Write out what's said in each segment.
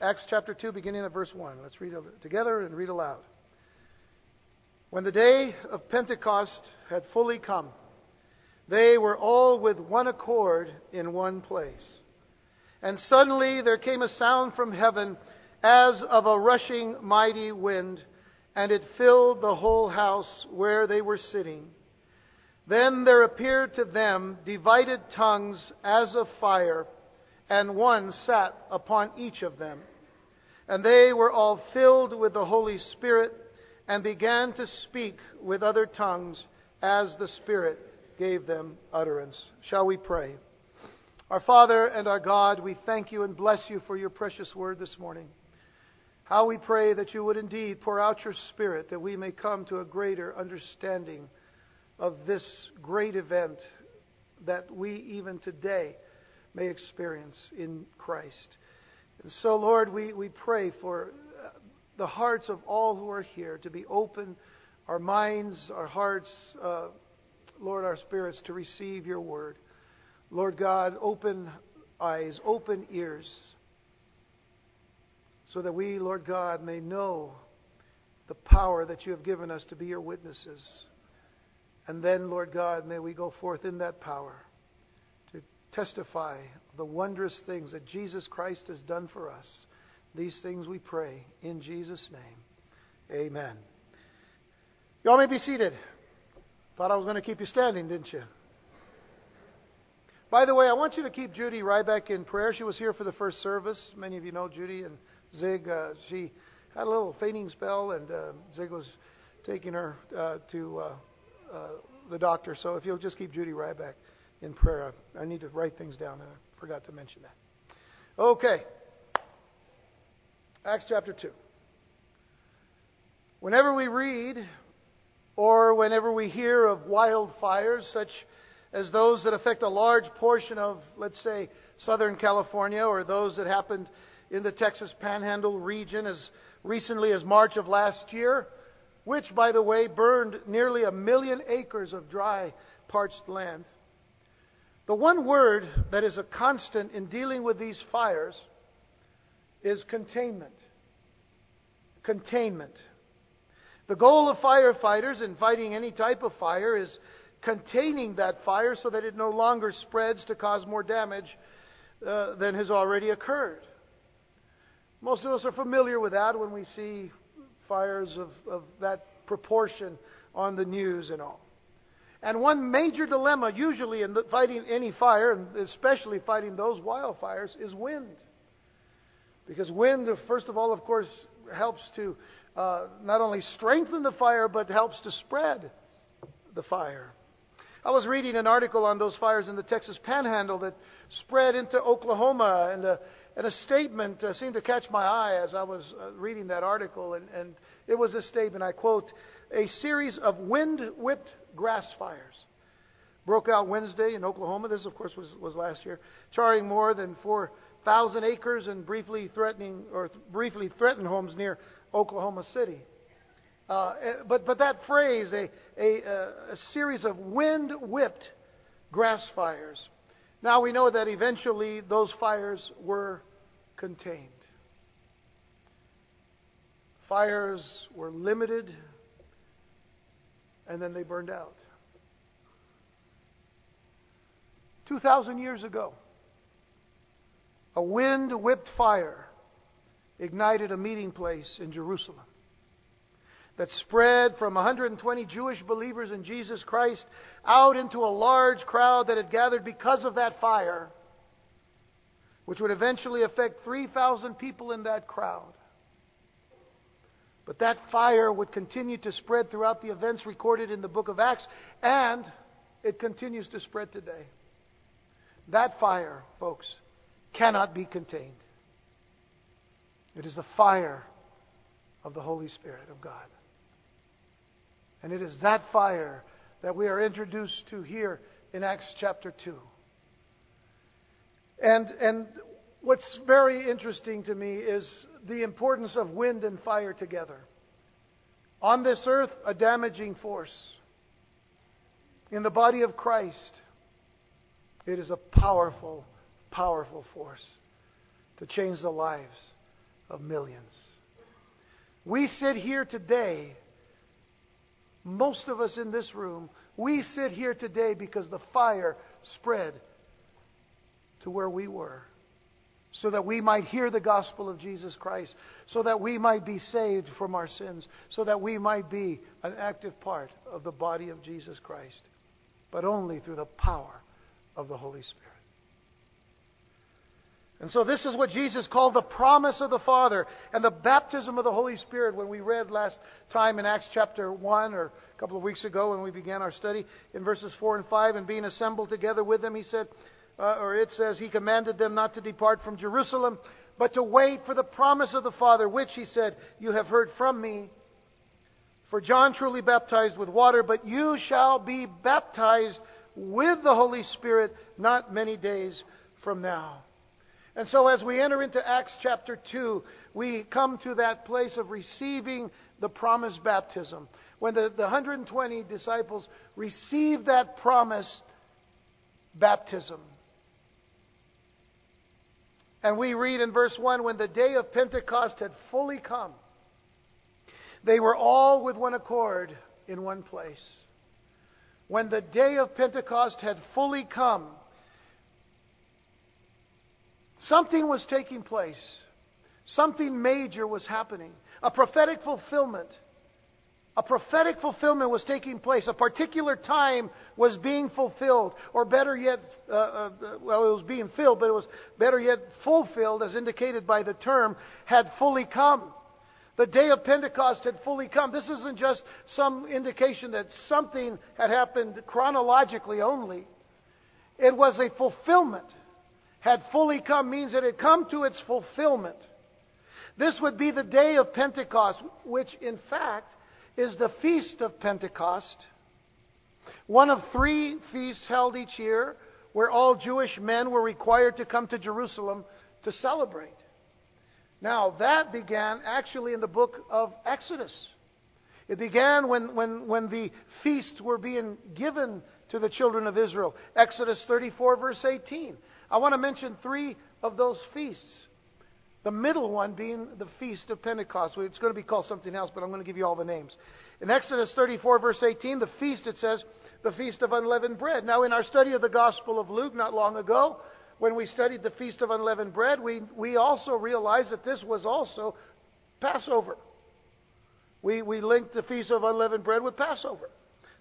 Acts chapter 2, beginning at verse 1. Let's read together and read aloud. When the day of Pentecost had fully come, they were all with one accord in one place. And suddenly there came a sound from heaven as of a rushing mighty wind, and it filled the whole house where they were sitting. Then there appeared to them divided tongues as of fire, and one sat upon each of them. And they were all filled with the Holy Spirit and began to speak with other tongues as the Spirit gave them utterance. Shall we pray? Our Father and our God, we thank you and bless you for your precious word this morning. How we pray that you would indeed pour out your Spirit that we may come to a greater understanding of this great event that we even today may experience in Christ. And so, Lord, we, we pray for the hearts of all who are here to be open, our minds, our hearts, uh, Lord, our spirits to receive your word. Lord God, open eyes, open ears, so that we, Lord God, may know the power that you have given us to be your witnesses. And then, Lord God, may we go forth in that power testify the wondrous things that Jesus Christ has done for us. These things we pray in Jesus' name. Amen. You all may be seated. Thought I was going to keep you standing, didn't you? By the way, I want you to keep Judy Ryback in prayer. She was here for the first service. Many of you know Judy and Zig. Uh, she had a little fainting spell, and uh, Zig was taking her uh, to uh, uh, the doctor. So if you'll just keep Judy Ryback in prayer, I need to write things down. I forgot to mention that. Okay. Acts chapter 2. Whenever we read or whenever we hear of wildfires, such as those that affect a large portion of, let's say, Southern California, or those that happened in the Texas Panhandle region as recently as March of last year, which, by the way, burned nearly a million acres of dry, parched land. The one word that is a constant in dealing with these fires is containment. Containment. The goal of firefighters in fighting any type of fire is containing that fire so that it no longer spreads to cause more damage uh, than has already occurred. Most of us are familiar with that when we see fires of, of that proportion on the news and all. And one major dilemma, usually in fighting any fire, and especially fighting those wildfires, is wind. Because wind, first of all, of course, helps to uh, not only strengthen the fire, but helps to spread the fire. I was reading an article on those fires in the Texas Panhandle that spread into Oklahoma, and a, and a statement uh, seemed to catch my eye as I was uh, reading that article, and, and it was a statement, I quote, a series of wind whipped grass fires broke out Wednesday in Oklahoma. This, of course, was, was last year, charring more than four thousand acres and briefly threatening or briefly threatened homes near Oklahoma City. Uh, eh, but but that phrase, a, a, a series of wind whipped grass fires. Now we know that eventually those fires were contained. Fires were limited and then they burned out. 2,000 years ago, a wind whipped fire ignited a meeting place in Jerusalem that spread from 120 Jewish believers in Jesus Christ out into a large crowd that had gathered because of that fire, which would eventually affect 3,000 people in that crowd. But that fire would continue to spread throughout the events recorded in the book of Acts, and it continues to spread today. That fire, folks, cannot be contained. It is the fire of the Holy Spirit of God. And it is that fire that we are introduced to here in Acts chapter 2. And, and what's very interesting to me is the importance of wind and fire together. On this earth, a damaging force. In the body of Christ, it is a powerful, powerful force to change the lives of millions. We sit here today, most of us in this room, we sit here today because the fire spread to where we were so that we might hear the gospel of Jesus Christ, so that we might be saved from our sins, so that we might be an active part of the body of Jesus Christ, but only through the power of the Holy Spirit. And so, this is what Jesus called the promise of the Father and the baptism of the Holy Spirit when we read last time in Acts chapter 1 or a couple of weeks ago when we began our study in verses 4 and 5. And being assembled together with them, he said, uh, or it says, He commanded them not to depart from Jerusalem, but to wait for the promise of the Father, which, He said, You have heard from me. For John truly baptized with water, but you shall be baptized with the Holy Spirit not many days from now. And so, as we enter into Acts chapter 2, we come to that place of receiving the promised baptism. When the, the 120 disciples received that promised baptism. And we read in verse 1 when the day of Pentecost had fully come, they were all with one accord in one place. When the day of Pentecost had fully come, something was taking place. Something major was happening. A prophetic fulfillment a prophetic fulfillment was taking place. A particular time was being fulfilled, or better yet, uh, uh, well, it was being filled, but it was better yet fulfilled, as indicated by the term, had fully come. The day of Pentecost had fully come. This isn't just some indication that something had happened chronologically only. It was a fulfillment. Had fully come means it had come to its fulfillment. This would be the day of Pentecost, which in fact is the Feast of Pentecost, one of three feasts held each year where all Jewish men were required to come to Jerusalem to celebrate. Now, that began actually in the book of Exodus. It began when, when, when the feasts were being given to the children of Israel. Exodus 34, verse 18. I want to mention three of those feasts. The middle one being the Feast of Pentecost. It's going to be called something else, but I'm going to give you all the names. In Exodus 34, verse 18, the feast, it says, the Feast of Unleavened Bread. Now, in our study of the Gospel of Luke not long ago, when we studied the Feast of Unleavened Bread, we, we also realized that this was also Passover. We, we linked the Feast of Unleavened Bread with Passover.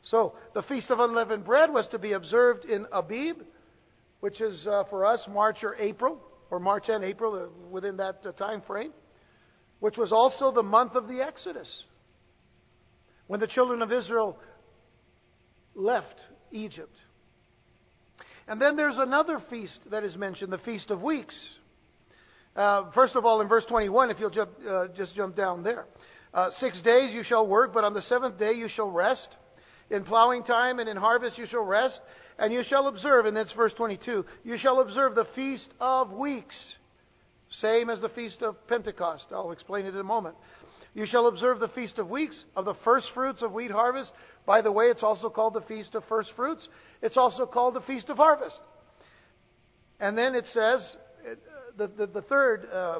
So, the Feast of Unleavened Bread was to be observed in Abib, which is uh, for us March or April or March and April, uh, within that uh, time frame, which was also the month of the Exodus, when the children of Israel left Egypt. And then there's another feast that is mentioned, the Feast of Weeks. Uh, first of all, in verse 21, if you'll uh, just jump down there. Uh, Six days you shall work, but on the seventh day you shall rest. In plowing time and in harvest you shall rest, and you shall observe, and that's verse 22, you shall observe the feast of weeks, same as the feast of Pentecost. I'll explain it in a moment. You shall observe the feast of weeks, of the first fruits of wheat harvest. By the way, it's also called the feast of first fruits. It's also called the feast of harvest. And then it says, the, the, the third uh,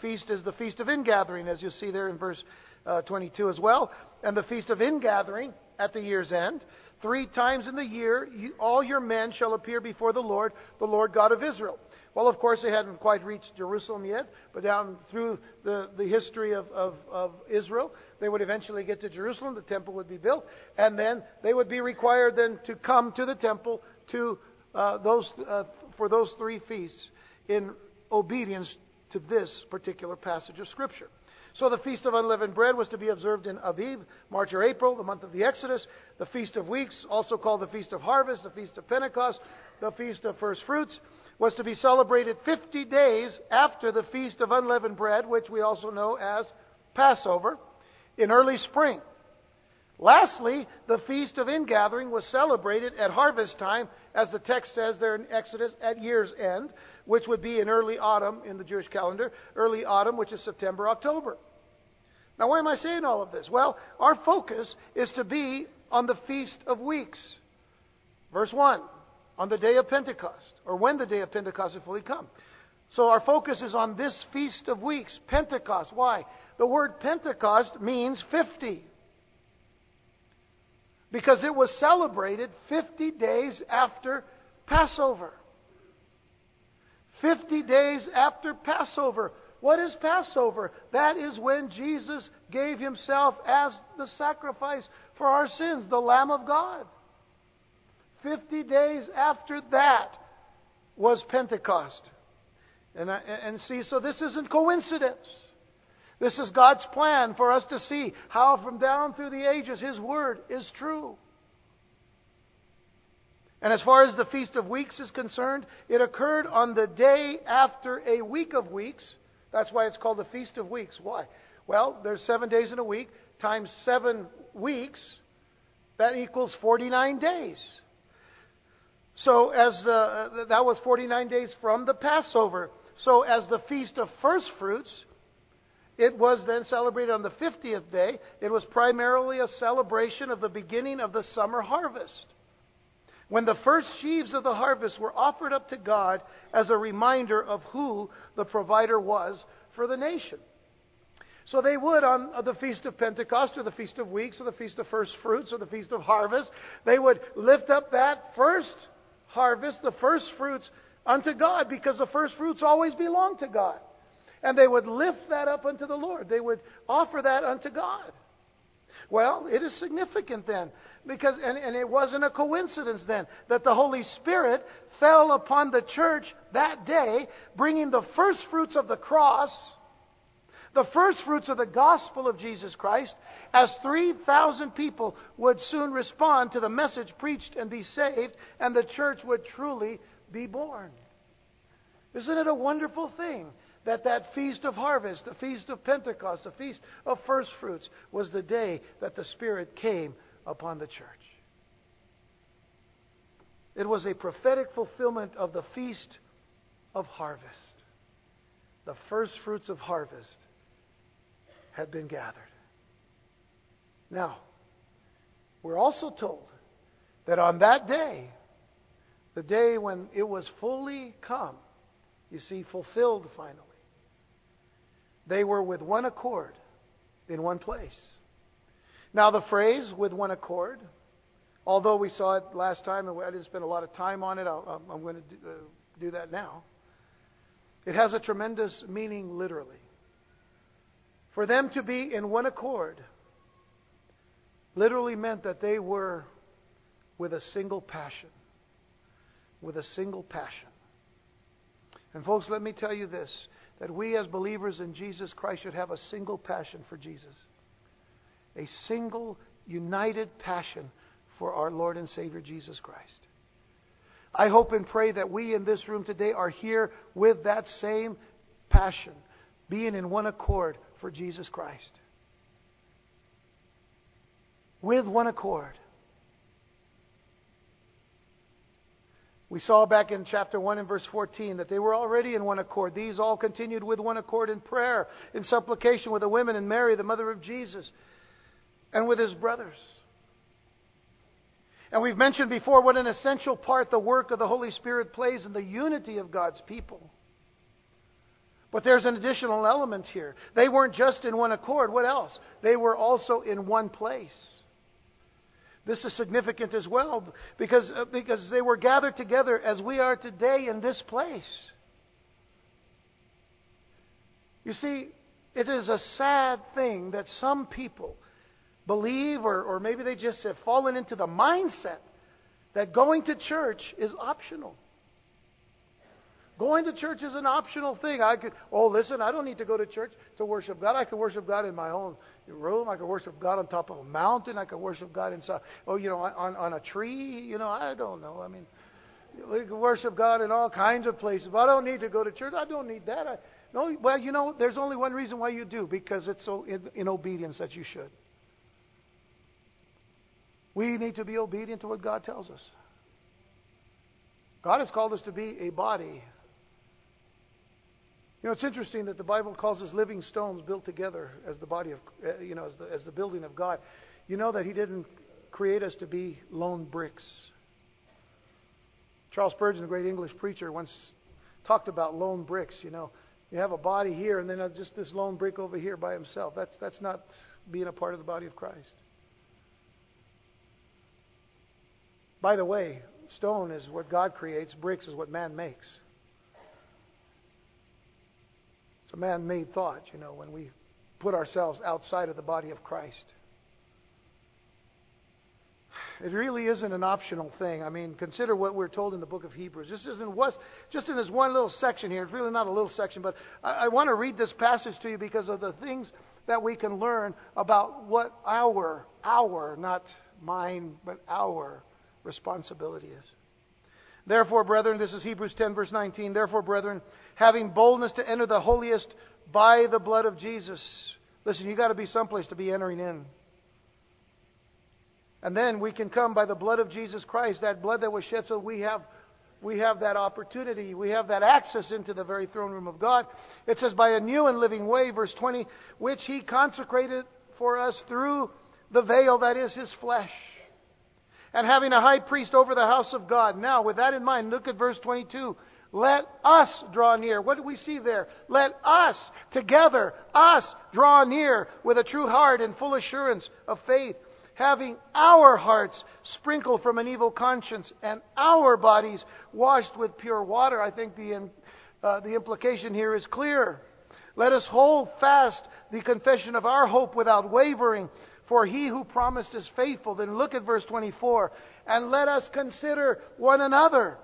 feast is the feast of ingathering, as you see there in verse uh, 22 as well. And the feast of ingathering at the year's end. Three times in the year, you, all your men shall appear before the Lord, the Lord God of Israel. Well, of course, they hadn't quite reached Jerusalem yet, but down through the, the history of, of, of Israel, they would eventually get to Jerusalem. The temple would be built, and then they would be required then to come to the temple to uh, those uh, for those three feasts in obedience to this particular passage of Scripture. So the Feast of Unleavened Bread was to be observed in Abib, March or April, the month of the Exodus. The Feast of Weeks, also called the Feast of Harvest, the Feast of Pentecost, the Feast of First Fruits, was to be celebrated 50 days after the Feast of Unleavened Bread, which we also know as Passover, in early spring. Lastly, the Feast of Ingathering was celebrated at harvest time, as the text says there in Exodus, at year's end, which would be in early autumn in the Jewish calendar, early autumn, which is September, October. Now, why am I saying all of this? Well, our focus is to be on the Feast of Weeks. Verse 1 on the day of Pentecost, or when the day of Pentecost had fully come. So our focus is on this Feast of Weeks, Pentecost. Why? The word Pentecost means 50. Because it was celebrated 50 days after Passover. 50 days after Passover. What is Passover? That is when Jesus gave himself as the sacrifice for our sins, the Lamb of God. 50 days after that was Pentecost. And, I, and see, so this isn't coincidence. This is God's plan for us to see how, from down through the ages, His Word is true. And as far as the Feast of Weeks is concerned, it occurred on the day after a week of weeks. That's why it's called the Feast of Weeks. Why? Well, there's seven days in a week times seven weeks. That equals 49 days. So as uh, that was 49 days from the Passover. So as the Feast of First Fruits, it was then celebrated on the 50th day. It was primarily a celebration of the beginning of the summer harvest when the first sheaves of the harvest were offered up to God as a reminder of who the provider was for the nation. So they would, on the Feast of Pentecost, or the Feast of Weeks, or the Feast of First Fruits, or the Feast of Harvest, they would lift up that first harvest, the first fruits, unto God, because the first fruits always belong to God. And they would lift that up unto the Lord. They would offer that unto God. Well, it is significant then because, and, and it wasn't a coincidence then that the Holy Spirit fell upon the church that day, bringing the first fruits of the cross, the first fruits of the gospel of Jesus Christ, as 3,000 people would soon respond to the message preached and be saved, and the church would truly be born. Isn't it a wonderful thing that that feast of harvest, the feast of Pentecost, the feast of first fruits was the day that the Spirit came upon the church. It was a prophetic fulfillment of the feast of harvest. The first fruits of harvest had been gathered. Now, we're also told that on that day, the day when it was fully come, you see, fulfilled finally, they were with one accord in one place. Now, the phrase, with one accord, although we saw it last time and I didn't spend a lot of time on it, i am going to do, uh, do that now. It has a tremendous meaning literally. For them to be in one accord literally meant that they were with a single passion. With a single passion. And, folks, let me tell you this that we as believers in Jesus Christ should have a single passion for Jesus a single, united passion for our Lord and Savior Jesus Christ. I hope and pray that we in this room today are here with that same passion, being in one accord for Jesus Christ. With one accord. We saw back in chapter 1 and verse 14 that they were already in one accord. These all continued with one accord in prayer, in supplication with the women and Mary, the mother of Jesus and with his brothers. And we've mentioned before what an essential part the work of the Holy Spirit plays in the unity of God's people. But there's an additional element here. They weren't just in one accord. What else? They were also in one place. This is significant as well because, uh, because they were gathered together as we are today in this place. You see, it is a sad thing that some people believe, or, or maybe they just have fallen into the mindset that going to church is optional. Going to church is an optional thing. I could, oh, listen, I don't need to go to church to worship God. I can worship God in my own room. I can worship God on top of a mountain. I can worship God inside, oh, you know, on, on a tree. You know, I don't know. I mean, we can worship God in all kinds of places. But I don't need to go to church. I don't need that. I, no, well, you know, there's only one reason why you do because it's so in, in obedience that you should. We need to be obedient to what God tells us. God has called us to be a body. You know, it's interesting that the Bible calls us living stones built together as the body of, uh, you know, as the, as the building of God. You know that He didn't create us to be lone bricks. Charles Spurgeon, the great English preacher, once talked about lone bricks, you know. You have a body here and then just this lone brick over here by himself. That's, that's not being a part of the body of Christ. By the way, stone is what God creates, bricks is what man makes. It's a man made thought, you know, when we put ourselves outside of the body of Christ. It really isn't an optional thing. I mean, consider what we're told in the book of Hebrews. This isn't just in this one little section here. It's really not a little section, but I, I want to read this passage to you because of the things that we can learn about what our our not mine but our responsibility is. Therefore, brethren, this is Hebrews 10 verse 19. Therefore, brethren, having boldness to enter the holiest by the blood of Jesus. Listen, you've got to be someplace to be entering in. And then we can come by the blood of Jesus Christ, that blood that was shed, so we have we have that opportunity. We have that access into the very throne room of God. It says, by a new and living way, verse 20, which he consecrated for us through the veil that is his flesh. And having a high priest over the house of God. Now, with that in mind, look at verse 22. Let us draw near. What do we see there? Let us, together, us draw near with a true heart and full assurance of faith having our hearts sprinkled from an evil conscience and our bodies washed with pure water. I think the, uh, the implication here is clear. Let us hold fast the confession of our hope without wavering, for he who promised is faithful. Then look at verse 24. And let us consider one another.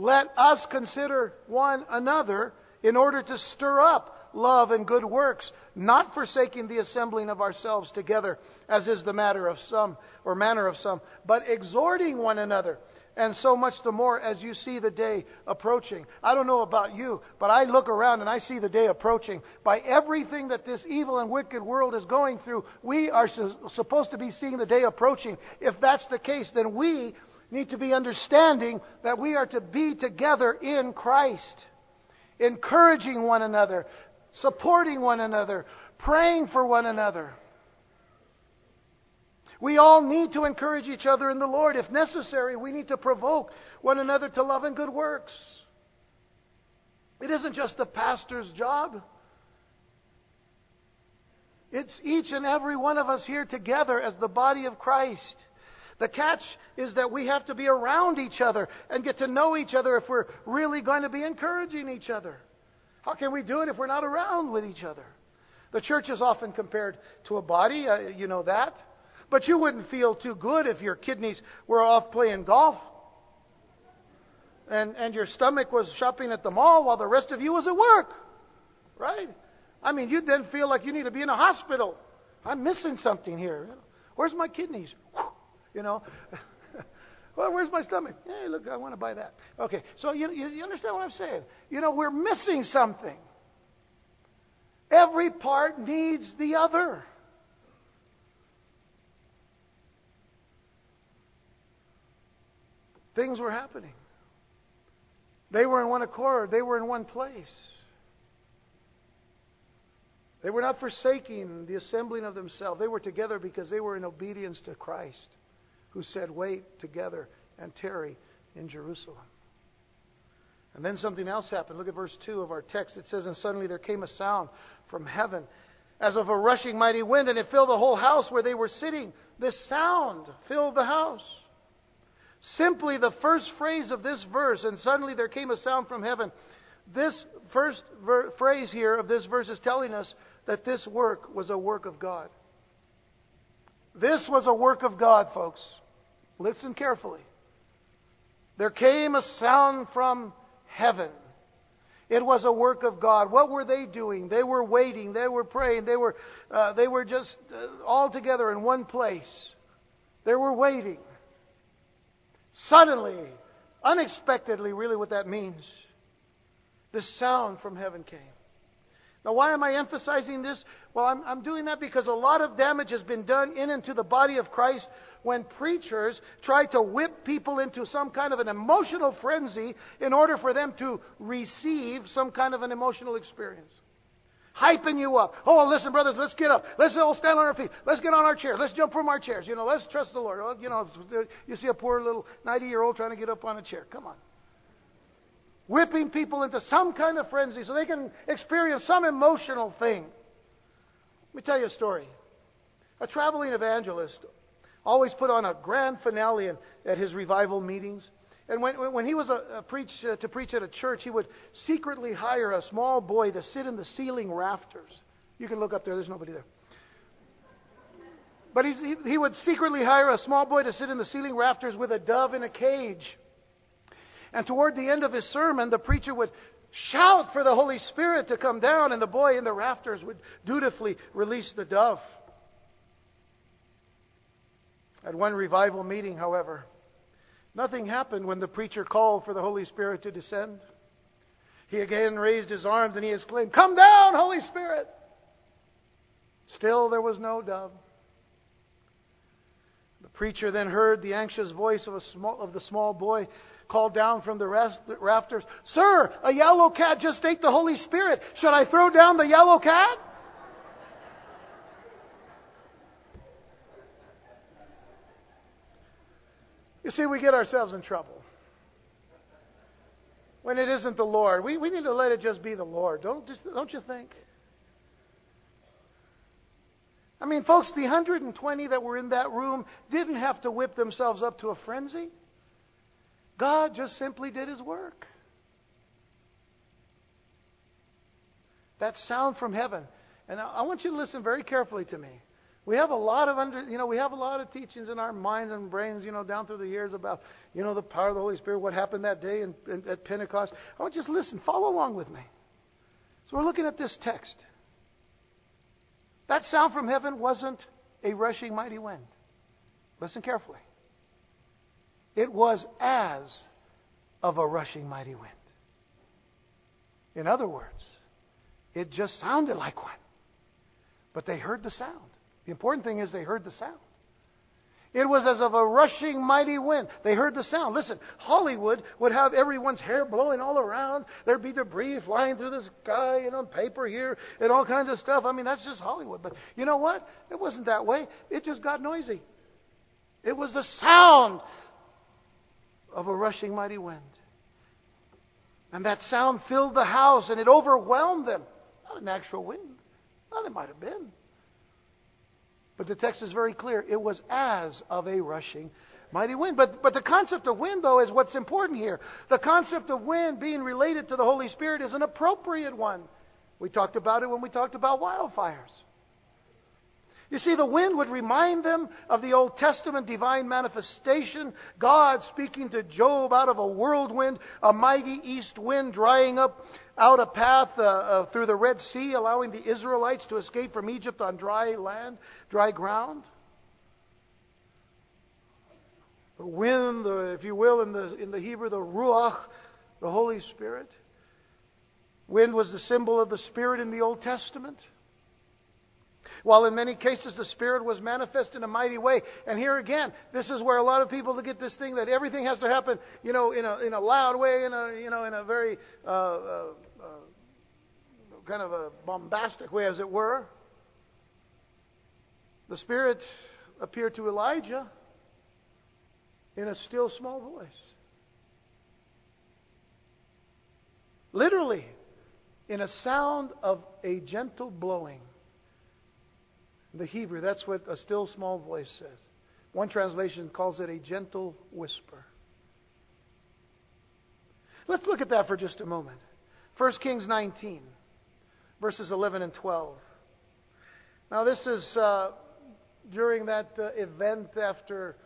Let us consider one another in order to stir up love and good works, not forsaking the assembling of ourselves together, as is the matter of some, or manner of some, but exhorting one another, and so much the more as you see the day approaching. I don't know about you, but I look around and I see the day approaching. By everything that this evil and wicked world is going through, we are supposed to be seeing the day approaching. If that's the case, then we need to be understanding that we are to be together in Christ encouraging one another, supporting one another, praying for one another. We all need to encourage each other in the Lord. If necessary, we need to provoke one another to love and good works. It isn't just the pastor's job. It's each and every one of us here together as the body of Christ. The catch is that we have to be around each other and get to know each other if we're really going to be encouraging each other. How can we do it if we're not around with each other? The church is often compared to a body, uh, you know that. But you wouldn't feel too good if your kidneys were off playing golf and, and your stomach was shopping at the mall while the rest of you was at work. Right? I mean, you'd then feel like you need to be in a hospital. I'm missing something here. Where's my kidneys? You know? Well, where's my stomach? Hey, look, I want to buy that. Okay, so you, you, you understand what I'm saying? You know, we're missing something. Every part needs the other. Things were happening. They were in one accord, they were in one place. They were not forsaking the assembling of themselves. They were together because they were in obedience to Christ who said, Wait together and tarry in Jerusalem. And then something else happened. Look at verse 2 of our text. It says, And suddenly there came a sound from heaven as of a rushing mighty wind, and it filled the whole house where they were sitting. This sound filled the house. Simply the first phrase of this verse, and suddenly there came a sound from heaven. This first ver- phrase here of this verse is telling us that this work was a work of God. This was a work of God, folks. Listen carefully. There came a sound from heaven. It was a work of God. What were they doing? They were waiting. They were praying. They were, uh, they were just uh, all together in one place. They were waiting. Suddenly, unexpectedly, really what that means, this sound from heaven came. Now, why am I emphasizing this? Well, I'm, I'm, doing that because a lot of damage has been done in and to the body of Christ when preachers try to whip people into some kind of an emotional frenzy in order for them to receive some kind of an emotional experience. Hyping you up. Oh, listen, brothers, let's get up. Let's all stand on our feet. Let's get on our chairs. Let's jump from our chairs. You know, let's trust the Lord. Oh, you know, you see a poor little 90 year old trying to get up on a chair. Come on. Whipping people into some kind of frenzy so they can experience some emotional thing. Let me tell you a story. A traveling evangelist always put on a grand finale at his revival meetings. And when, when he was a, a preach, uh, to preach at a church, he would secretly hire a small boy to sit in the ceiling rafters. You can look up there, there's nobody there. But he, he would secretly hire a small boy to sit in the ceiling rafters with a dove in a cage. And toward the end of his sermon, the preacher would shout for the Holy Spirit to come down, and the boy in the rafters would dutifully release the dove. At one revival meeting, however, nothing happened when the preacher called for the Holy Spirit to descend. He again raised his arms and he exclaimed, Come down, Holy Spirit! Still there was no dove. The preacher then heard the anxious voice of, small, of the small boy called down from the rafters, Sir, a yellow cat just ate the Holy Spirit. Should I throw down the yellow cat? You see, we get ourselves in trouble. When it isn't the Lord. We, we need to let it just be the Lord. Don't, just, don't you think? I mean, folks, the 120 that were in that room didn't have to whip themselves up to a frenzy. God just simply did his work. That sound from heaven. And I want you to listen very carefully to me. We have a lot of under, you know, we have a lot of teachings in our minds and brains, you know, down through the years about, you know, the power of the Holy Spirit, what happened that day in, in, at Pentecost. I want you to listen, follow along with me. So we're looking at this text. That sound from heaven wasn't a rushing mighty wind. Listen carefully. It was as of a rushing mighty wind. In other words, it just sounded like one. But they heard the sound. The important thing is they heard the sound. It was as of a rushing mighty wind. They heard the sound. Listen, Hollywood would have everyone's hair blowing all around. There'd be debris flying through the sky and on paper here and all kinds of stuff. I mean, that's just Hollywood. But you know what? It wasn't that way. It just got noisy. It was the sound of a rushing mighty wind. And that sound filled the house and it overwhelmed them. Not an actual wind. Well, it might have been. But the text is very clear. It was as of a rushing mighty wind. But, but the concept of wind, though, is what's important here. The concept of wind being related to the Holy Spirit is an appropriate one. We talked about it when we talked about wildfires. You see, the wind would remind them of the Old Testament divine manifestation, God speaking to Job out of a whirlwind, a mighty east wind drying up out a path uh, uh, through the Red Sea, allowing the Israelites to escape from Egypt on dry land, dry ground. The wind, the, if you will, in the, in the Hebrew, the Ruach, the Holy Spirit. Wind was the symbol of the Spirit in the Old Testament. While in many cases the Spirit was manifest in a mighty way. And here again, this is where a lot of people get this thing that everything has to happen, you know, in a, in a loud way, in a, you know, in a very uh, uh, uh, kind of a bombastic way, as it were. The Spirit appeared to Elijah in a still small voice. Literally, in a sound of a gentle blowing. The Hebrew, that's what a still small voice says. One translation calls it a gentle whisper. Let's look at that for just a moment. 1 Kings 19, verses 11 and 12. Now, this is uh, during that uh, event after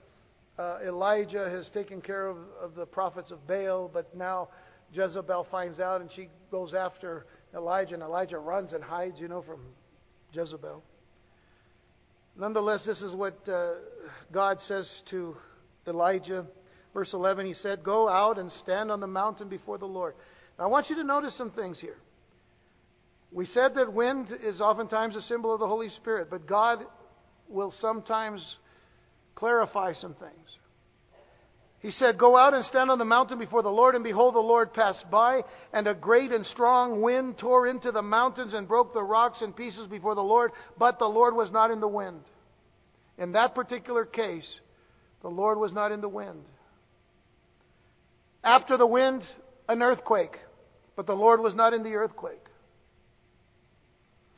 uh, Elijah has taken care of, of the prophets of Baal, but now Jezebel finds out and she goes after Elijah, and Elijah runs and hides, you know, from Jezebel. Nonetheless, this is what uh, God says to Elijah. Verse 11, he said, Go out and stand on the mountain before the Lord. Now, I want you to notice some things here. We said that wind is oftentimes a symbol of the Holy Spirit, but God will sometimes clarify some things. He said, Go out and stand on the mountain before the Lord, and behold, the Lord passed by, and a great and strong wind tore into the mountains and broke the rocks in pieces before the Lord, but the Lord was not in the wind. In that particular case, the Lord was not in the wind. After the wind an earthquake, but the Lord was not in the earthquake.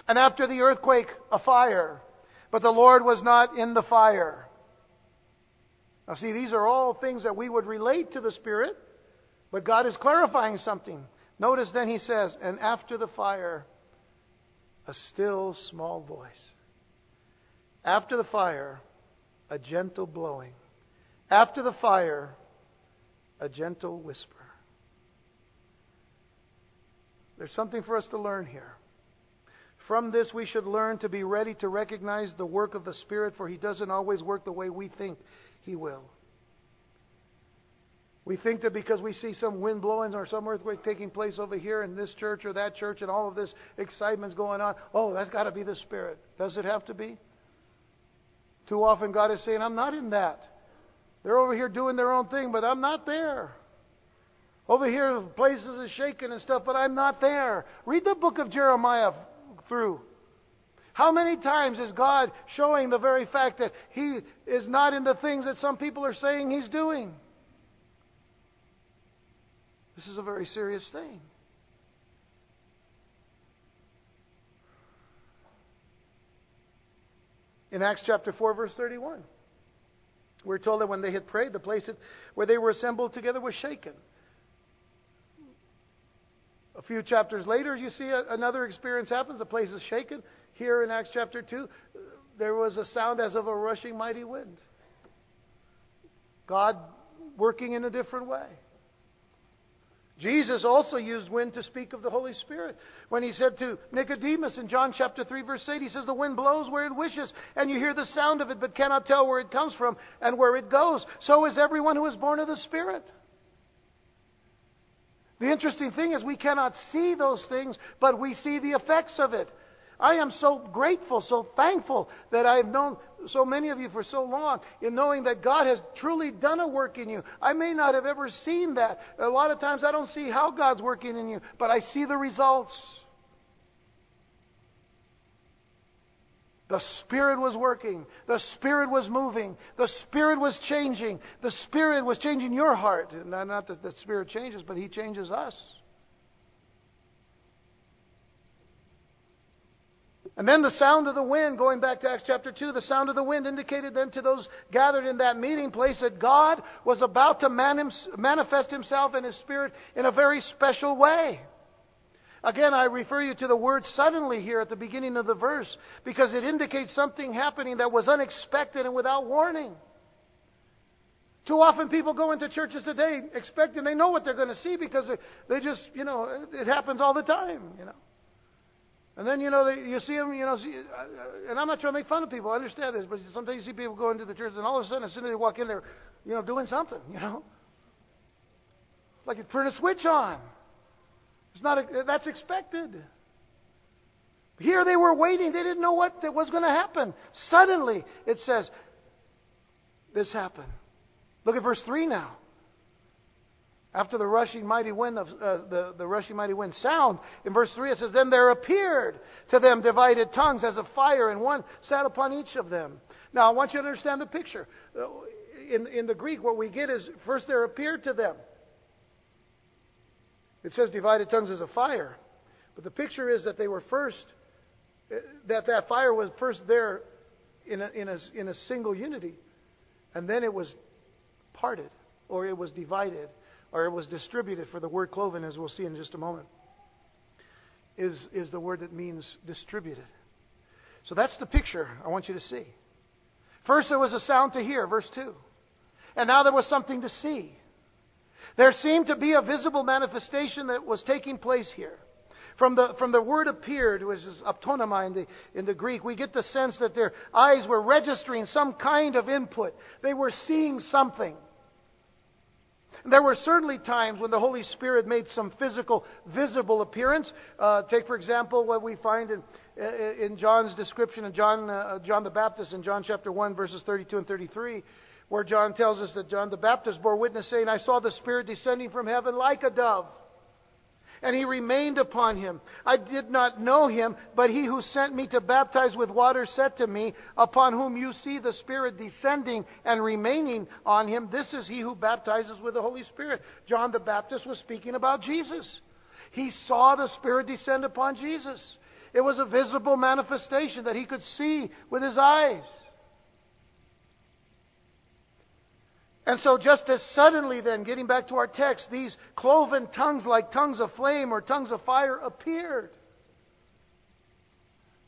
And after the earthquake, a fire, but the Lord was not in the fire. Now, see, these are all things that we would relate to the Spirit, but God is clarifying something. Notice then he says, and after the fire, a still small voice. After the fire, a gentle blowing. After the fire, a gentle whisper. There's something for us to learn here. From this, we should learn to be ready to recognize the work of the Spirit, for He doesn't always work the way we think He will. We think that because we see some wind blowing or some earthquake taking place over here in this church or that church and all of this excitement's going on, oh, that's got to be the Spirit. Does it have to be? Too often God is saying, I'm not in that. They're over here doing their own thing, but I'm not there. Over here, places are shaking and stuff, but I'm not there. Read the book of Jeremiah through. How many times is God showing the very fact that He is not in the things that some people are saying He's doing? This is a very serious thing. In Acts chapter 4, verse 31, we're told that when they had prayed, the place where they were assembled together was shaken. A few chapters later, you see another experience happens. The place is shaken. Here in Acts chapter 2, there was a sound as of a rushing mighty wind. God working in a different way. Jesus also used wind to speak of the Holy Spirit. When he said to Nicodemus in John chapter 3 verse 8, he says, The wind blows where it wishes, and you hear the sound of it, but cannot tell where it comes from and where it goes. So is everyone who is born of the Spirit. The interesting thing is we cannot see those things, but we see the effects of it. I am so grateful, so thankful that I've known so many of you for so long in knowing that God has truly done a work in you. I may not have ever seen that. A lot of times I don't see how God's working in you, but I see the results. The Spirit was working. The Spirit was moving. The Spirit was changing. The Spirit was changing your heart. Not that the Spirit changes, but He changes us. And then the sound of the wind, going back to Acts chapter 2, the sound of the wind indicated then to those gathered in that meeting place that God was about to manifest Himself in His Spirit in a very special way. Again, I refer you to the word suddenly here at the beginning of the verse because it indicates something happening that was unexpected and without warning. Too often people go into churches today expecting they know what they're going to see because they, they just, you know, it happens all the time, you know. And then, you know, they, you see them, you know, see, uh, uh, and I'm not trying to make fun of people, I understand this, but sometimes you see people go into the church and all of a sudden, as soon as they walk in, they're, you know, doing something, you know. Like you turn a switch on. It's not, a, that's expected. Here they were waiting. They didn't know what was going to happen. Suddenly, it says, this happened. Look at verse 3 now. After the rushing mighty wind of uh, the, the rushing mighty wind sound, in verse 3 it says, Then there appeared to them divided tongues as of fire, and one sat upon each of them. Now I want you to understand the picture. Uh, in, in the Greek, what we get is first there appeared to them. It says divided tongues as a fire. But the picture is that they were first, uh, that that fire was first there in a, in a, in a single unity. And then it was parted, or it was divided or it was distributed, for the word cloven, as we'll see in just a moment, is, is the word that means distributed. So that's the picture I want you to see. First, there was a sound to hear, verse 2. And now there was something to see. There seemed to be a visible manifestation that was taking place here. From the, from the word appeared, which is aptonema in the, in the Greek, we get the sense that their eyes were registering some kind of input. They were seeing something. There were certainly times when the Holy Spirit made some physical, visible appearance. Uh, take, for example, what we find in, uh, in John's description of John, uh, John the Baptist in John chapter 1, verses 32 and 33, where John tells us that John the Baptist bore witness, saying, I saw the Spirit descending from heaven like a dove. And he remained upon him. I did not know him, but he who sent me to baptize with water said to me, Upon whom you see the Spirit descending and remaining on him, this is he who baptizes with the Holy Spirit. John the Baptist was speaking about Jesus. He saw the Spirit descend upon Jesus. It was a visible manifestation that he could see with his eyes. And so, just as suddenly, then, getting back to our text, these cloven tongues, like tongues of flame or tongues of fire, appeared.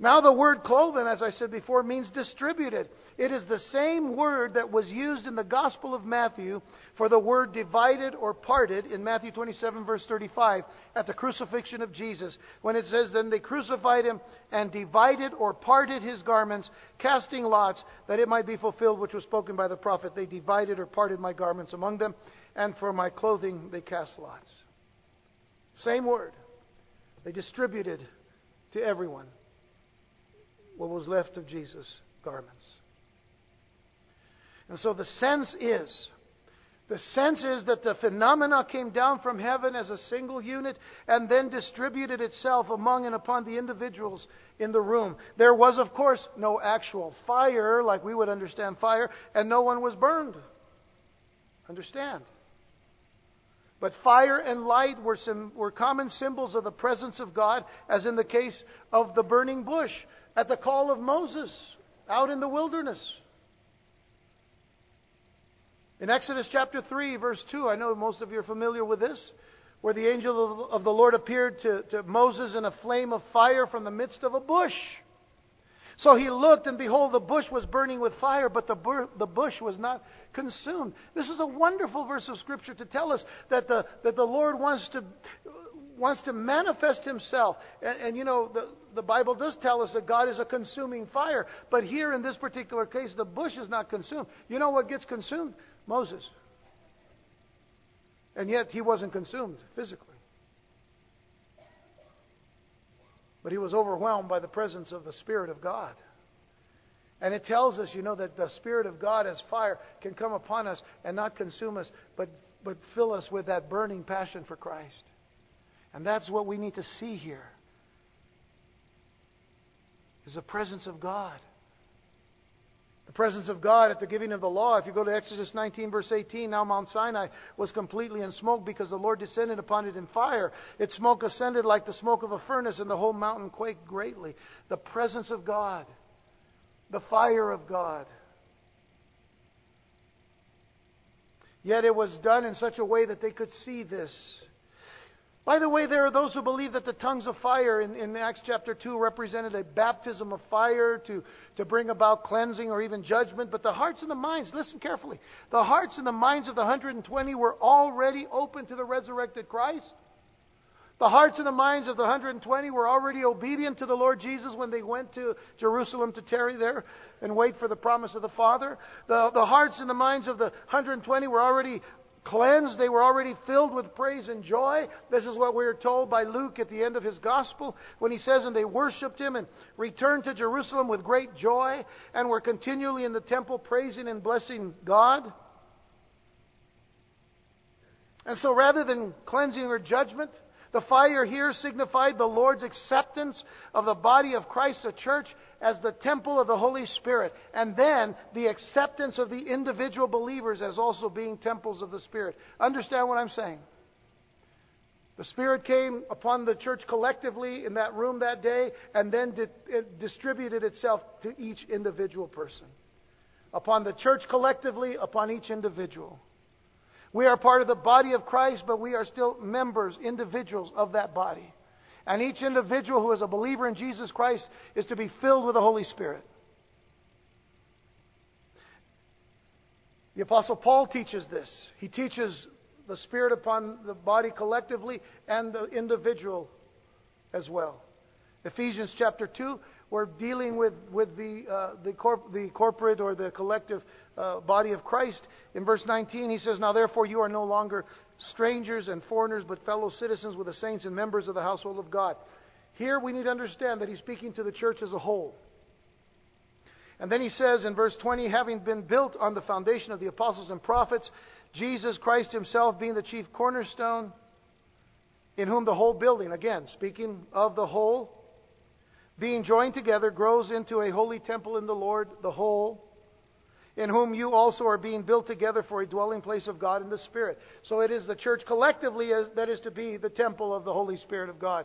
Now, the word cloven, as I said before, means distributed. It is the same word that was used in the Gospel of Matthew for the word divided or parted in Matthew 27, verse 35, at the crucifixion of Jesus, when it says, Then they crucified him and divided or parted his garments, casting lots, that it might be fulfilled which was spoken by the prophet. They divided or parted my garments among them, and for my clothing they cast lots. Same word. They distributed to everyone what was left of Jesus' garments. And so the sense is the sense is that the phenomena came down from heaven as a single unit and then distributed itself among and upon the individuals in the room. There was, of course, no actual fire like we would understand fire, and no one was burned. Understand? But fire and light were, some, were common symbols of the presence of God, as in the case of the burning bush at the call of Moses out in the wilderness. In Exodus chapter 3, verse 2, I know most of you are familiar with this, where the angel of the Lord appeared to, to Moses in a flame of fire from the midst of a bush. So he looked, and behold, the bush was burning with fire, but the, bur- the bush was not consumed. This is a wonderful verse of Scripture to tell us that the, that the Lord wants to, wants to manifest himself. And, and, you know, the, the Bible does tell us that God is a consuming fire. But here in this particular case, the bush is not consumed. You know what gets consumed? Moses. And yet he wasn't consumed physically. But he was overwhelmed by the presence of the Spirit of God. And it tells us, you know, that the Spirit of God as fire can come upon us and not consume us, but, but fill us with that burning passion for Christ. And that's what we need to see here. Is the presence of God. The presence of God at the giving of the law. If you go to Exodus 19, verse 18, now Mount Sinai was completely in smoke because the Lord descended upon it in fire. Its smoke ascended like the smoke of a furnace, and the whole mountain quaked greatly. The presence of God, the fire of God. Yet it was done in such a way that they could see this. By the way, there are those who believe that the tongues of fire in, in, Acts chapter 2 represented a baptism of fire to, to bring about cleansing or even judgment. But the hearts and the minds, listen carefully, the hearts and the minds of the 120 were already open to the resurrected Christ. The hearts and the minds of the 120 were already obedient to the Lord Jesus when they went to Jerusalem to tarry there and wait for the promise of the Father. The, the hearts and the minds of the 120 were already cleansed. They were already filled with praise and joy. This is what we are told by Luke at the end of his gospel when he says, And they worshipped him and returned to Jerusalem with great joy and were continually in the temple praising and blessing God. And so rather than cleansing or judgment, the fire here signified the Lord's acceptance of the body of Christ, the church, as the temple of the Holy Spirit. And then the acceptance of the individual believers as also being temples of the Spirit. Understand what I'm saying? The Spirit came upon the church collectively in that room that day and then it distributed itself to each individual person. Upon the church collectively, upon each individual. We are part of the body of Christ, but we are still members, individuals of that body. And each individual who is a believer in Jesus Christ is to be filled with the Holy Spirit. The Apostle Paul teaches this. He teaches the Spirit upon the body collectively and the individual as well. Ephesians chapter 2, we're dealing with, with the, uh, the, corp- the corporate or the collective uh, body of Christ. In verse 19, he says, Now therefore you are no longer strangers and foreigners, but fellow citizens with the saints and members of the household of God. Here we need to understand that he's speaking to the church as a whole. And then he says in verse 20, having been built on the foundation of the apostles and prophets, Jesus Christ himself being the chief cornerstone, in whom the whole building, again, speaking of the whole, being joined together, grows into a holy temple in the Lord, the whole, in whom you also are being built together for a dwelling place of God in the Spirit. So it is the church collectively that is to be the temple of the Holy Spirit of God.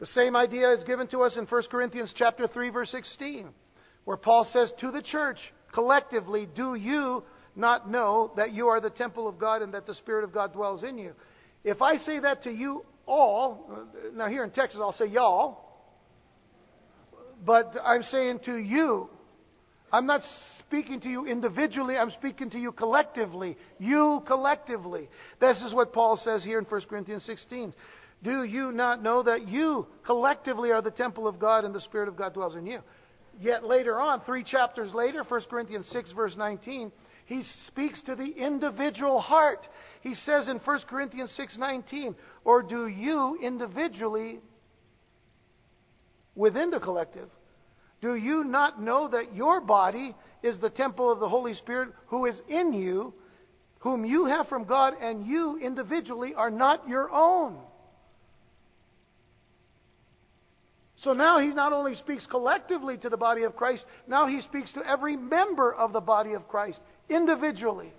The same idea is given to us in 1 Corinthians chapter 3 verse 16, where Paul says to the church, collectively, do you not know that you are the temple of God and that the Spirit of God dwells in you? If I say that to you all, now here in Texas I'll say y'all, but I'm saying to you, I'm not speaking to you individually, I'm speaking to you collectively. You collectively. This is what Paul says here in 1 Corinthians 16. Do you not know that you collectively are the temple of God and the Spirit of God dwells in you? Yet later on, three chapters later, 1 Corinthians 6, verse 19, he speaks to the individual heart. He says in 1 Corinthians 6:19, "Or do you individually within the collective, do you not know that your body is the temple of the Holy Spirit who is in you, whom you have from God, and you individually are not your own?" So now he not only speaks collectively to the body of Christ, now he speaks to every member of the body of Christ individually.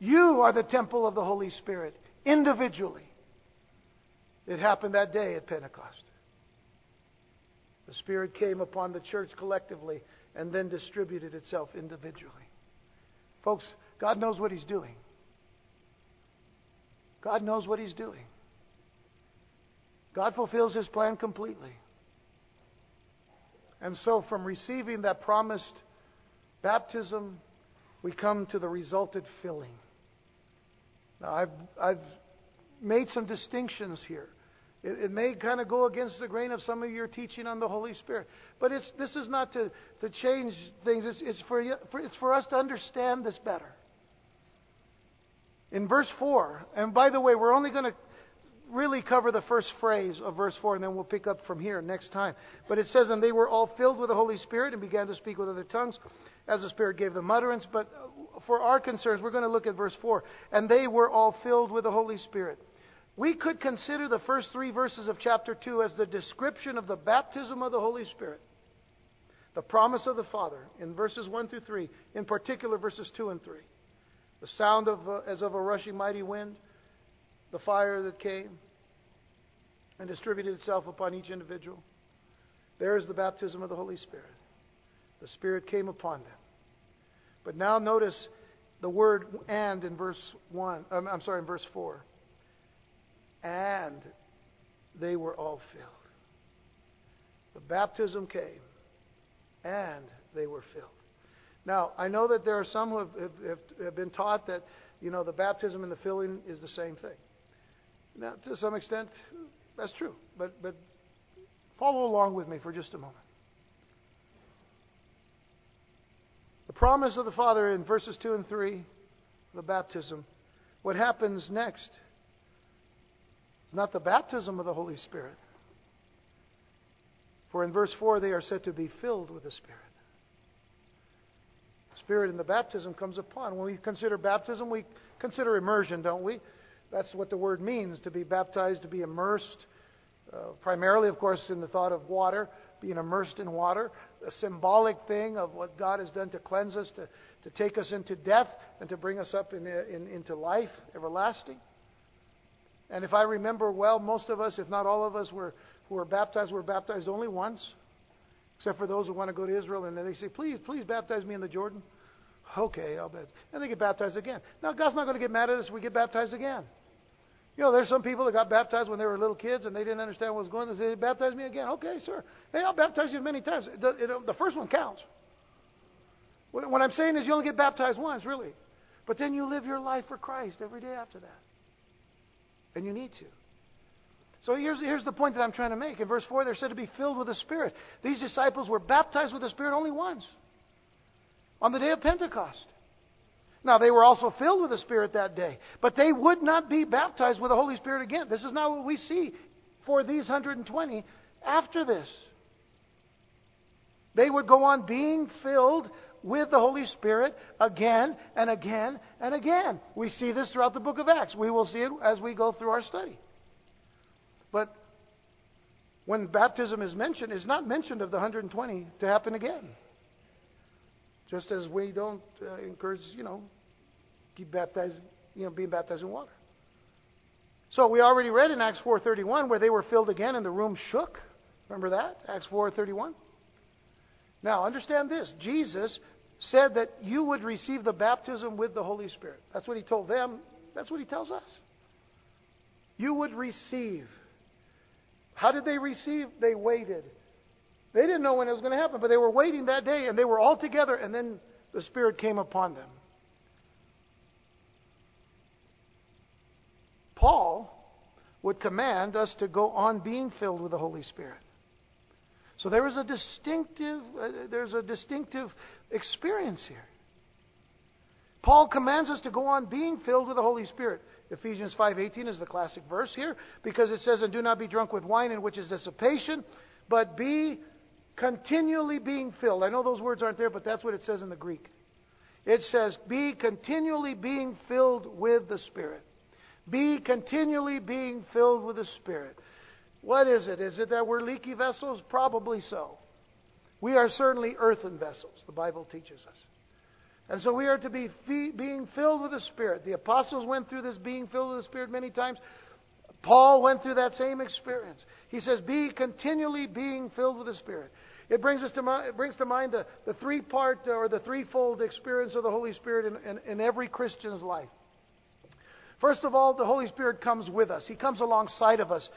You are the temple of the Holy Spirit individually. It happened that day at Pentecost. The Spirit came upon the church collectively and then distributed itself individually. Folks, God knows what He's doing. God knows what He's doing. God fulfills His plan completely. And so, from receiving that promised baptism, we come to the resulted filling. Now, I've, I've made some distinctions here. It, it may kind of go against the grain of some of your teaching on the Holy Spirit. But it's, this is not to, to change things, it's, it's, for, for, it's for us to understand this better. In verse 4, and by the way, we're only going to really cover the first phrase of verse 4, and then we'll pick up from here next time. But it says, And they were all filled with the Holy Spirit and began to speak with other tongues as the Spirit gave them utterance. But uh, for our concerns, we're going to look at verse 4. And they were all filled with the Holy Spirit. We could consider the first three verses of chapter 2 as the description of the baptism of the Holy Spirit, the promise of the Father in verses 1 through 3, in particular verses 2 and 3. The sound of, uh, as of a rushing mighty wind, the fire that came and distributed itself upon each individual. There is the baptism of the Holy Spirit. The Spirit came upon them. But now notice the word and in verse 1. Um, I'm sorry, in verse 4. And they were all filled. The baptism came, and they were filled. Now, I know that there are some who have, have, have been taught that, you know, the baptism and the filling is the same thing. Now, to some extent, that's true. But, but follow along with me for just a moment. The promise of the Father in verses 2 and 3, the baptism. What happens next is not the baptism of the Holy Spirit. For in verse 4, they are said to be filled with the Spirit. The Spirit in the baptism comes upon. When we consider baptism, we consider immersion, don't we? That's what the word means to be baptized, to be immersed. Uh, primarily, of course, in the thought of water, being immersed in water, a symbolic thing of what God has done to cleanse us, to, to take us into death, and to bring us up in, in, into life everlasting. And if I remember well, most of us, if not all of us, were, who were baptized, were baptized only once, except for those who want to go to Israel, and then they say, please, please baptize me in the Jordan. Okay, I'll bet. And they get baptized again. Now, God's not going to get mad at us if we get baptized again. You know, there's some people that got baptized when they were little kids and they didn't understand what was going on. They said, baptize me again. Okay, sir. Hey, I'll baptize you many times. The, it, the first one counts. What I'm saying is you only get baptized once, really. But then you live your life for Christ every day after that. And you need to. So here's, here's the point that I'm trying to make. In verse 4, they're said to be filled with the Spirit. These disciples were baptized with the Spirit only once on the day of Pentecost. Now, they were also filled with the Spirit that day, but they would not be baptized with the Holy Spirit again. This is not what we see for these 120 after this. They would go on being filled with the Holy Spirit again and again and again. We see this throughout the book of Acts. We will see it as we go through our study. But when baptism is mentioned, it's not mentioned of the 120 to happen again. Just as we don't uh, encourage, you know, keep baptizing, you know, being baptized in water. So we already read in Acts 4:31 where they were filled again and the room shook. Remember that? Acts 4:31. Now, understand this. Jesus said that you would receive the baptism with the Holy Spirit. That's what he told them. That's what he tells us. You would receive. How did they receive? They waited. They didn't know when it was going to happen, but they were waiting that day and they were all together and then the Spirit came upon them. Paul would command us to go on being filled with the Holy Spirit. So there is a distinctive, uh, there's a distinctive experience here. Paul commands us to go on being filled with the Holy Spirit. Ephesians 5:18 is the classic verse here because it says, "And do not be drunk with wine, in which is dissipation, but be continually being filled." I know those words aren't there, but that's what it says in the Greek. It says, "Be continually being filled with the Spirit." Be continually being filled with the Spirit. What is it? Is it that we're leaky vessels? Probably so. We are certainly earthen vessels, the Bible teaches us. And so we are to be being filled with the Spirit. The apostles went through this being filled with the Spirit many times. Paul went through that same experience. He says, Be continually being filled with the Spirit. It brings us to it brings to mind the, the three part uh, or the threefold experience of the Holy Spirit in, in, in every Christian's life. First of all, the Holy Spirit comes with us, He comes alongside of us.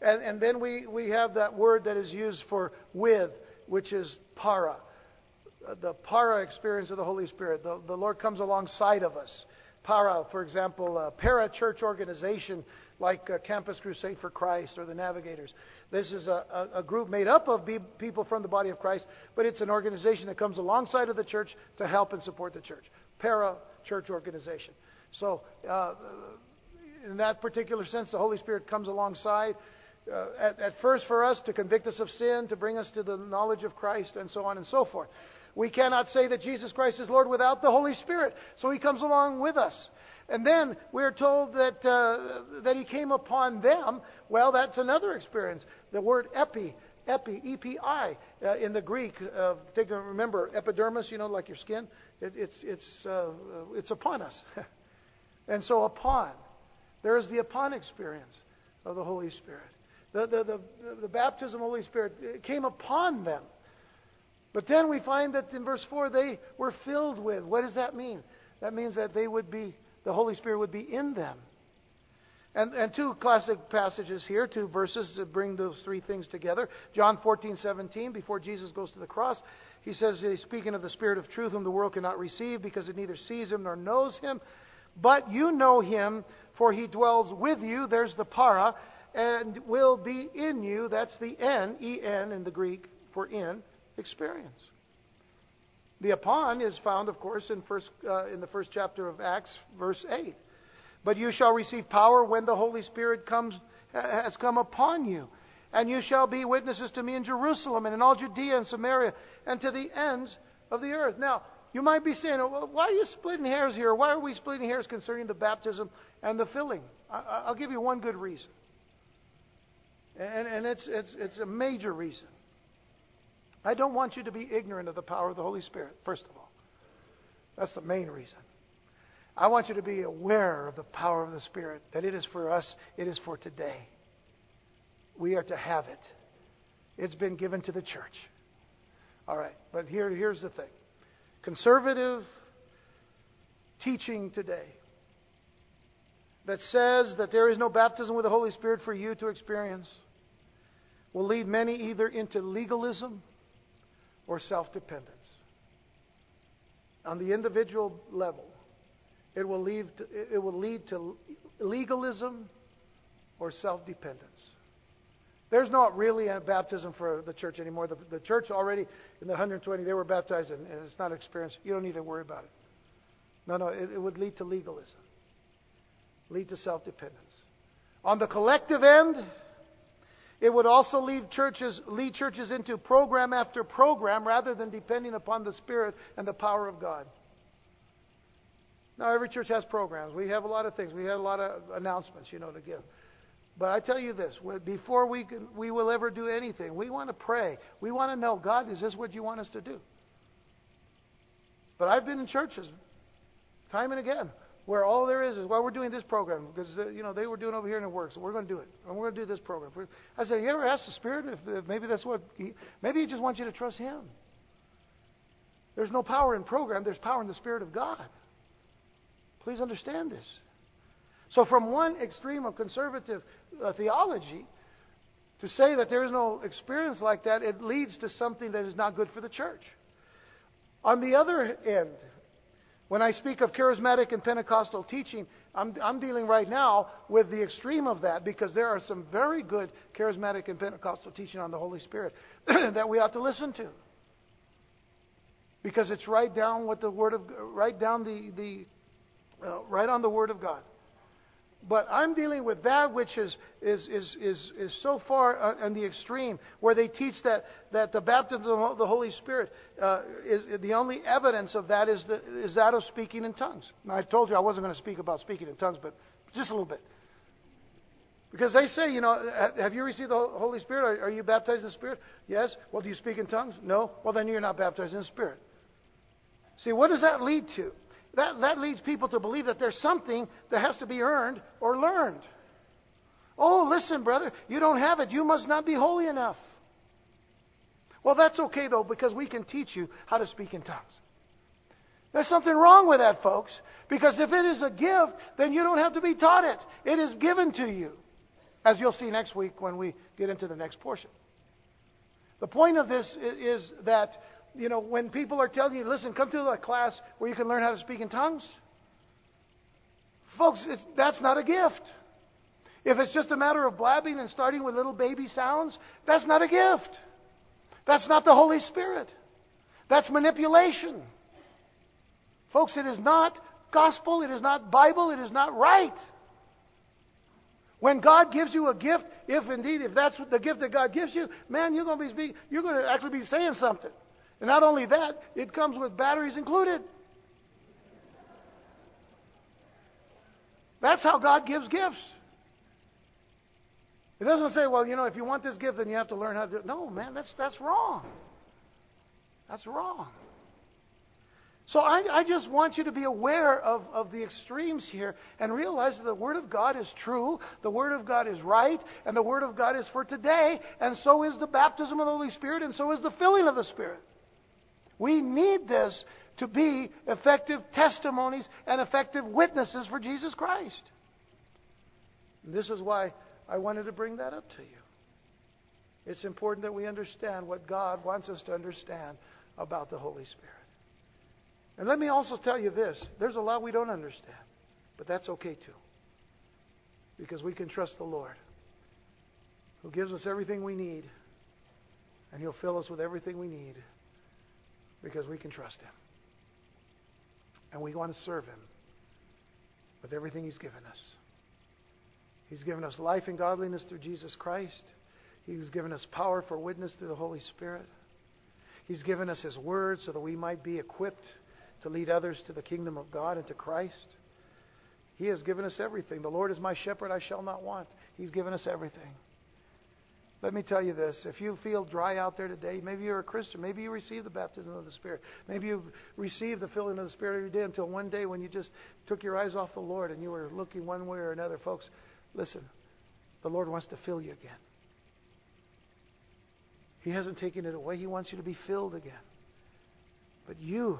And, and then we, we have that word that is used for with, which is para. Uh, the para experience of the Holy Spirit. The, the Lord comes alongside of us. Para, for example, para church organization like uh, Campus Crusade for Christ or the Navigators. This is a, a, a group made up of be, people from the body of Christ, but it's an organization that comes alongside of the church to help and support the church. Para church organization. So, uh, in that particular sense, the Holy Spirit comes alongside uh, at, at first for us to convict us of sin, to bring us to the knowledge of Christ, and so on and so forth. We cannot say that Jesus Christ is Lord without the Holy Spirit, so He comes along with us. And then we're told that, uh, that He came upon them. Well, that's another experience. The word epi, epi, E-P-I, uh, in the Greek. Uh, take, remember, epidermis, you know, like your skin. It, it's, it's, uh, it's upon us. and so upon. There is the upon experience of the Holy Spirit. The, the, the, the baptism of the Holy Spirit came upon them. But then we find that in verse 4 they were filled with. What does that mean? That means that they would be, the Holy Spirit would be in them. And, and two classic passages here, two verses that bring those three things together. John 14, 17, before Jesus goes to the cross, he says, he's speaking of the Spirit of truth, whom the world cannot receive because it neither sees him nor knows him. But you know him, for he dwells with you. There's the para and will be in you. That's the N, E N in the Greek for in, experience. The upon is found, of course, in, first, uh, in the first chapter of Acts, verse 8. But you shall receive power when the Holy Spirit comes, has come upon you. And you shall be witnesses to me in Jerusalem and in all Judea and Samaria and to the ends of the earth. Now, you might be saying, well, why are you splitting hairs here? Why are we splitting hairs concerning the baptism and the filling? I'll give you one good reason. And, and it's, it's, it's a major reason. I don't want you to be ignorant of the power of the Holy Spirit, first of all. That's the main reason. I want you to be aware of the power of the Spirit, that it is for us, it is for today. We are to have it. It's been given to the church. All right, but here, here's the thing conservative teaching today that says that there is no baptism with the Holy Spirit for you to experience will lead many either into legalism or self dependence. On the individual level, it will, lead to, it will lead to legalism or self dependence. There's not really a baptism for the church anymore. The, the church already, in the 120, they were baptized, and, and it's not experienced. You don't need to worry about it. No, no, it, it would lead to legalism, lead to self dependence. On the collective end, It would also lead churches, lead churches into program after program rather than depending upon the Spirit and the power of God. Now, every church has programs. We have a lot of things. We have a lot of announcements, you know, to give. But I tell you this: before we can, we will ever do anything, we want to pray. We want to know, God, is this what you want us to do? But I've been in churches, time and again, where all there is is, well, we're doing this program because uh, you know they were doing over here and it works, so we're going to do it, and we're going to do this program. I said, you ever ask the Spirit if, if maybe that's what? He, maybe He just wants you to trust Him. There's no power in program. There's power in the Spirit of God. Please understand this. So, from one extreme of conservative uh, theology to say that there is no experience like that, it leads to something that is not good for the church. On the other end, when I speak of charismatic and Pentecostal teaching, I'm, I'm, dealing right now with the extreme of that because there are some very good charismatic and Pentecostal teaching on the Holy Spirit that we ought to listen to. Because it's right down what the Word of right down the, the uh, right on the Word of God. But I'm dealing with that which is, is, is, is, is so far uh, on the extreme, where they teach that, that the baptism of the Holy Spirit, uh, is, the only evidence of that is, the, is that of speaking in tongues. Now, I told you I wasn't going to speak about speaking in tongues, but just a little bit. Because they say, you know, have you received the Holy Spirit? Are you baptized in the Spirit? Yes. Well, do you speak in tongues? No. Well, then you're not baptized in the Spirit. See, what does that lead to? That, that leads people to believe that there's something that has to be earned or learned. Oh, listen, brother, you don't have it. You must not be holy enough. Well, that's okay, though, because we can teach you how to speak in tongues. There's something wrong with that, folks, because if it is a gift, then you don't have to be taught it. It is given to you, as you'll see next week when we get into the next portion. The point of this is that you know, when people are telling you, listen, come to a class where you can learn how to speak in tongues. Folks, that's not a gift. If it's just a matter of blabbing and starting with little baby sounds, that's not a gift. That's not the Holy Spirit. That's manipulation. Folks, it is not gospel, it is not Bible, it is not right. When God gives you a gift, if indeed, if that's the gift that God gives you, man, you're going to be speaking, you're going to actually be saying something. And not only that, it comes with batteries included. That's how God gives gifts. It doesn't say, well, you know, if you want this gift, then you have to learn how to do it. No, man, that's, that's wrong. That's wrong. So I, I just want you to be aware of, of the extremes here and realize that the Word of God is true, the Word of God is right, and the Word of God is for today, and so is the baptism of the Holy Spirit, and so is the filling of the Spirit. We need this to be effective testimonies and effective witnesses for Jesus Christ. And this is why I wanted to bring that up to you. It's important that we understand what God wants us to understand about the Holy Spirit. And let me also tell you this there's a lot we don't understand, but that's okay too. Because we can trust the Lord, who gives us everything we need, and He'll fill us with everything we need because we can trust Him. And we want to serve Him with everything He's given us. He's given us life and godliness through Jesus Christ. He's given us power for witness through the Holy Spirit. He's given us His Word so that we might be equipped to lead others to the kingdom of God and to Christ. He has given us everything. The Lord is my shepherd, I shall not want. He's given us everything. Let me tell you this. If you feel dry out there today, maybe you're a Christian. Maybe you received the baptism of the Spirit. Maybe you've received the filling of the Spirit every day until one day when you just took your eyes off the Lord and you were looking one way or another. Folks, listen. The Lord wants to fill you again. He hasn't taken it away. He wants you to be filled again. But you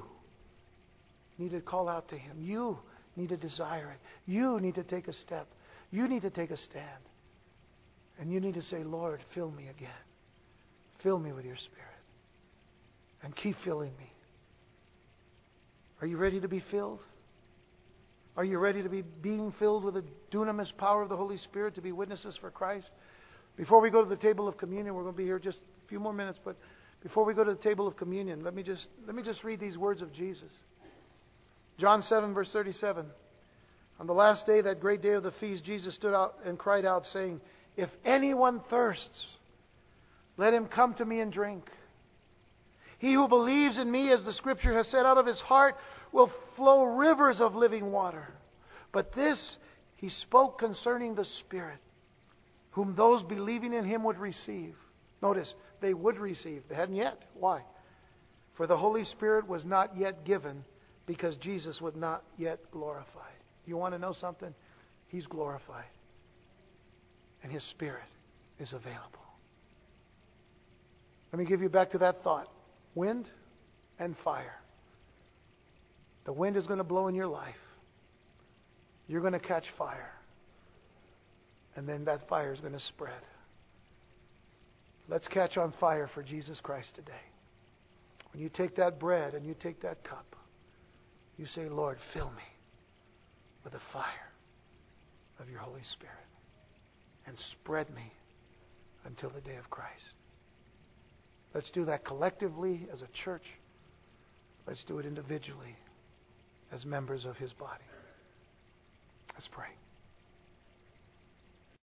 need to call out to Him. You need to desire it. You need to take a step. You need to take a stand. And you need to say, Lord, fill me again. Fill me with your Spirit. And keep filling me. Are you ready to be filled? Are you ready to be being filled with the dunamis power of the Holy Spirit to be witnesses for Christ? Before we go to the table of communion, we're going to be here just a few more minutes, but before we go to the table of communion, let me just let me just read these words of Jesus. John 7 verse 37. On the last day, that great day of the feast, Jesus stood out and cried out saying, If anyone thirsts, let him come to me and drink. He who believes in me, as the scripture has said, out of his heart will flow rivers of living water. But this he spoke concerning the Spirit, whom those believing in him would receive. Notice, they would receive. They hadn't yet. Why? For the Holy Spirit was not yet given because Jesus was not yet glorified. You want to know something? He's glorified. And His Spirit is available. Let me give you back to that thought wind and fire. The wind is going to blow in your life. You're going to catch fire. And then that fire is going to spread. Let's catch on fire for Jesus Christ today. When you take that bread and you take that cup, you say, Lord, fill me with the fire of your Holy Spirit and spread me until the day of Christ. Let's do that collectively as a church. Let's do it individually as members of His body. Let's pray.